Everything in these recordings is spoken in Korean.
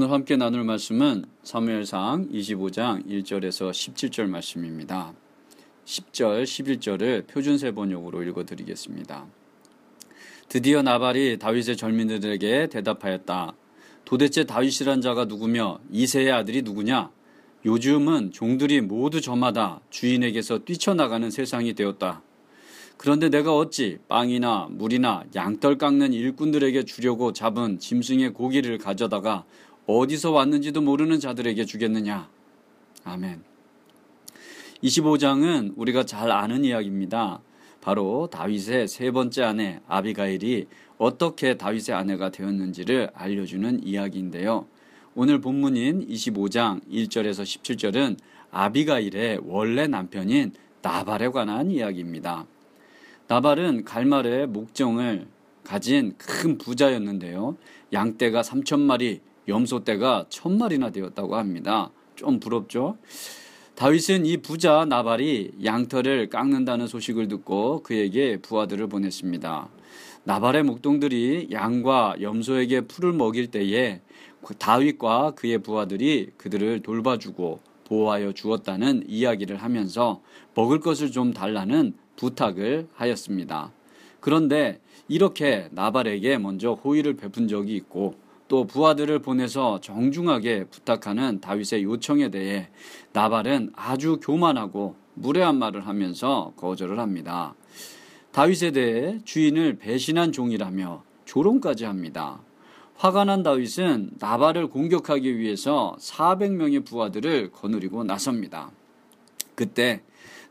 오늘 함께 나눌 말씀은 사무엘상 25장 1절에서 17절 말씀입니다. 10절, 11절을 표준세 번역으로 읽어 드리겠습니다. 드디어 나발이 다윗의 젊은이들에게 대답하였다. 도대체 다윗이란 자가 누구며 이세의 아들이 누구냐? 요즘은 종들이 모두 저마다 주인에게서 뛰쳐나가는 세상이 되었다. 그런데 내가 어찌 빵이나 물이나 양떨 깎는 일꾼들에게 주려고 잡은 짐승의 고기를 가져다가 어디서 왔는지도 모르는 자들에게 주겠느냐. 아멘. 25장은 우리가 잘 아는 이야기입니다. 바로 다윗의 세 번째 아내 아비가일이 어떻게 다윗의 아내가 되었는지를 알려주는 이야기인데요. 오늘 본문인 25장 1절에서 17절은 아비가일의 원래 남편인 나발에 관한 이야기입니다. 나발은 갈말의 목정을 가진 큰 부자였는데요. 양떼가 3천 마리, 염소 떼가 1천마리나 되었다고 합니다. 좀 부럽죠? 다윗은 이 부자 나발이 양털을 깎는다는 소식을 듣고 그에게 부하들을 보냈습니다. 나발의 목동들이 양과 염소에게 풀을 먹일 때에 다윗과 그의 부하들이 그들을 돌봐주고 보호하여 주었다는 이야기를 하면서 먹을 것을 좀 달라는 부탁을 하였습니다. 그런데 이렇게 나발에게 먼저 호의를 베푼 적이 있고 또 부하들을 보내서 정중하게 부탁하는 다윗의 요청에 대해 나발은 아주 교만하고 무례한 말을 하면서 거절을 합니다. 다윗에 대해 주인을 배신한 종이라며 조롱까지 합니다. 화가 난 다윗은 나발을 공격하기 위해서 400명의 부하들을 거느리고 나섭니다. 그때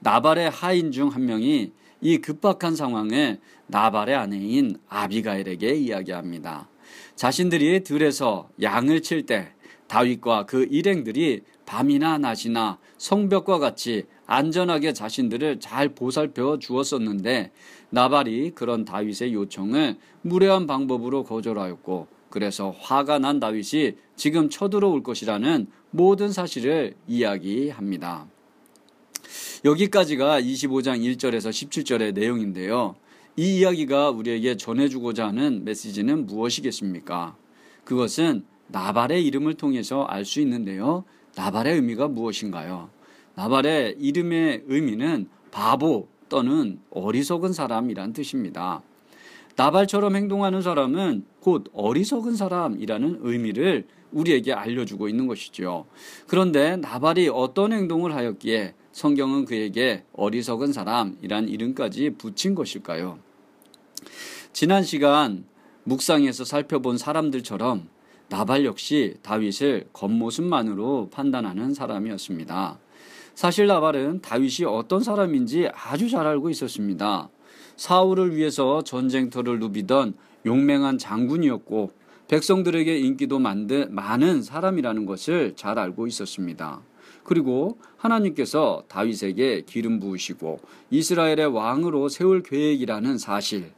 나발의 하인 중 한 명이 이 급박한 상황을 나발의 아내인 아비가일에게 이야기합니다. 자신들이 들에서 양을 칠 때 다윗과 그 일행들이 밤이나 낮이나 성벽과 같이 안전하게 자신들을 잘 보살펴 주었었는데 나발이 그런 다윗의 요청을 무례한 방법으로 거절하였고 그래서 화가 난 다윗이 지금 쳐들어올 것이라는 모든 사실을 이야기합니다. 여기까지가 25장 1절에서 17절의 내용인데요. 이 이야기가 우리에게 전해주고자 하는 메시지는 무엇이겠습니까? 그것은 나발의 이름을 통해서 알 수 있는데요. 나발의 의미가 무엇인가요? 나발의 이름의 의미는 바보 또는 어리석은 사람이란 뜻입니다. 나발처럼 행동하는 사람은 곧 어리석은 사람이라는 의미를 우리에게 알려주고 있는 것이죠. 그런데 나발이 어떤 행동을 하였기에 성경은 그에게 어리석은 사람이란 이름까지 붙인 것일까요? 지난 시간 묵상에서 살펴본 사람들처럼 나발 역시 다윗을 겉모습만으로 판단하는 사람이었습니다. 사실 나발은 다윗이 어떤 사람인지 아주 잘 알고 있었습니다. 사울을 위해서 전쟁터를 누비던 용맹한 장군이었고 백성들에게 인기도 많은 사람이라는 것을 잘 알고 있었습니다. 그리고 하나님께서 다윗에게 기름 부으시고 이스라엘의 왕으로 세울 계획이라는 사실.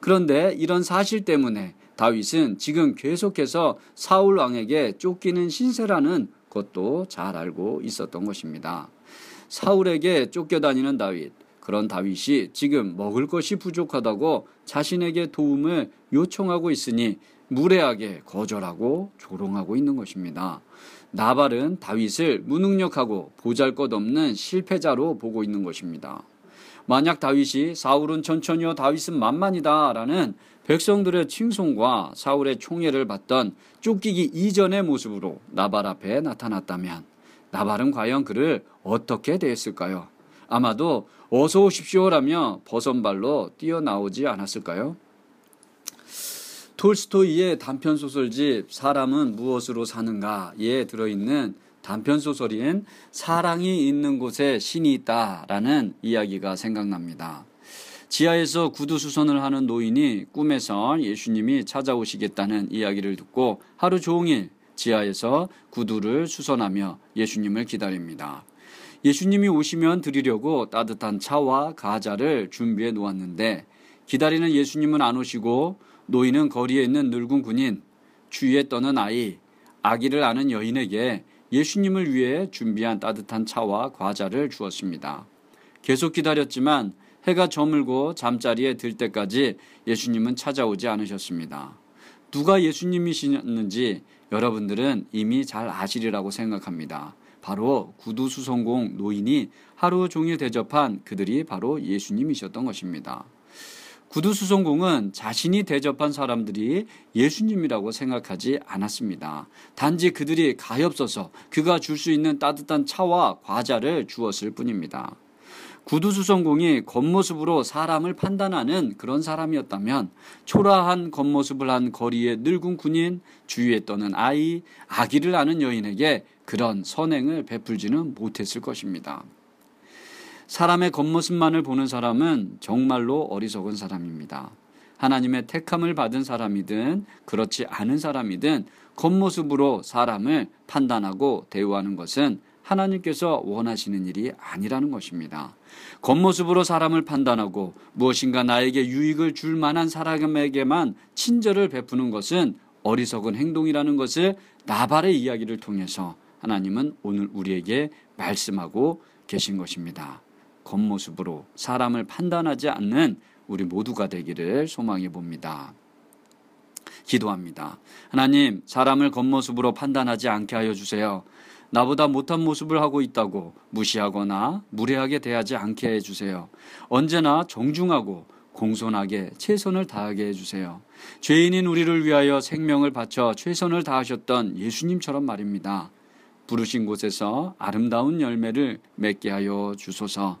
그런데 이런 사실 때문에 다윗은 지금 계속해서 사울 왕에게 쫓기는 신세라는 것도 잘 알고 있었던 것입니다. 사울에게 쫓겨다니는 다윗. 그런 다윗이 지금 먹을 것이 부족하다고 자신에게 도움을 요청하고 있으니 무례하게 거절하고 조롱하고 있는 것입니다. 나발은 다윗을 무능력하고 보잘것없는 실패자로 보고 있는 것입니다. 만약 다윗이 사울은 천천히요 다윗은 만만이다라는 백성들의 칭송과 사울의 총애를 받던 쫓기기 이전의 모습으로 나발 앞에 나타났다면 나발은 과연 그를 어떻게 대했을까요? 아마도 어서 오십시오라며 버선발로 뛰어나오지 않았을까요? 톨스토이의 단편 소설집 사람은 무엇으로 사는가에 들어있는 단편 소설인 사랑이 있는 곳에 신이 있다라는 이야기가 생각납니다. 지하에서 구두 수선을 하는 노인이 꿈에서 예수님이 찾아오시겠다는 이야기를 듣고 하루 종일 지하에서 구두를 수선하며 예수님을 기다립니다. 예수님이 오시면 드리려고 따뜻한 차와 과자를 준비해 놓았는데 기다리는 예수님은 안 오시고 노인은 거리에 있는 늙은 군인, 주위에 떠는 아이, 아기를 아는 여인에게 예수님을 위해 준비한 따뜻한 차와 과자를 주었습니다. 계속 기다렸지만 해가 저물고 잠자리에 들 때까지 예수님은 찾아오지 않으셨습니다. 누가 예수님이시는지 여러분들은 이미 잘 아시리라고 생각합니다. 바로 구두수성공 노인이 하루 종일 대접한 그들이 바로 예수님이셨던 것입니다. 구두수성공은 자신이 대접한 사람들이 예수님이라고 생각하지 않았습니다. 단지 그들이 가엾어서 그가 줄 수 있는 따뜻한 차와 과자를 주었을 뿐입니다. 구두수성공이 겉모습으로 사람을 판단하는 그런 사람이었다면 초라한 겉모습을 한 거리의 늙은 군인, 주위에 떠는 아이, 아기를 아는 여인에게 그런 선행을 베풀지는 못했을 것입니다. 사람의 겉모습만을 보는 사람은 정말로 어리석은 사람입니다. 하나님의 택함을 받은 사람이든 그렇지 않은 사람이든 겉모습으로 사람을 판단하고 대우하는 것은 하나님께서 원하시는 일이 아니라는 것입니다. 겉모습으로 사람을 판단하고 무엇인가 나에게 유익을 줄 만한 사람에게만 친절을 베푸는 것은 어리석은 행동이라는 것을 나발의 이야기를 통해서 하나님은 오늘 우리에게 말씀하고 계신 것입니다. 겉모습으로 사람을 판단하지 않는 우리 모두가 되기를 소망해 봅니다. 기도합니다. 하나님, 사람을 겉모습으로 판단하지 않게 하여 주세요. 나보다 못한 모습을 하고 있다고 무시하거나 무례하게 대하지 않게 해주세요. 언제나 정중하고 공손하게 최선을 다하게 해주세요. 죄인인 우리를 위하여 생명을 바쳐 최선을 다하셨던 예수님처럼 말입니다. 부르신 곳에서 아름다운 열매를 맺게 하여 주소서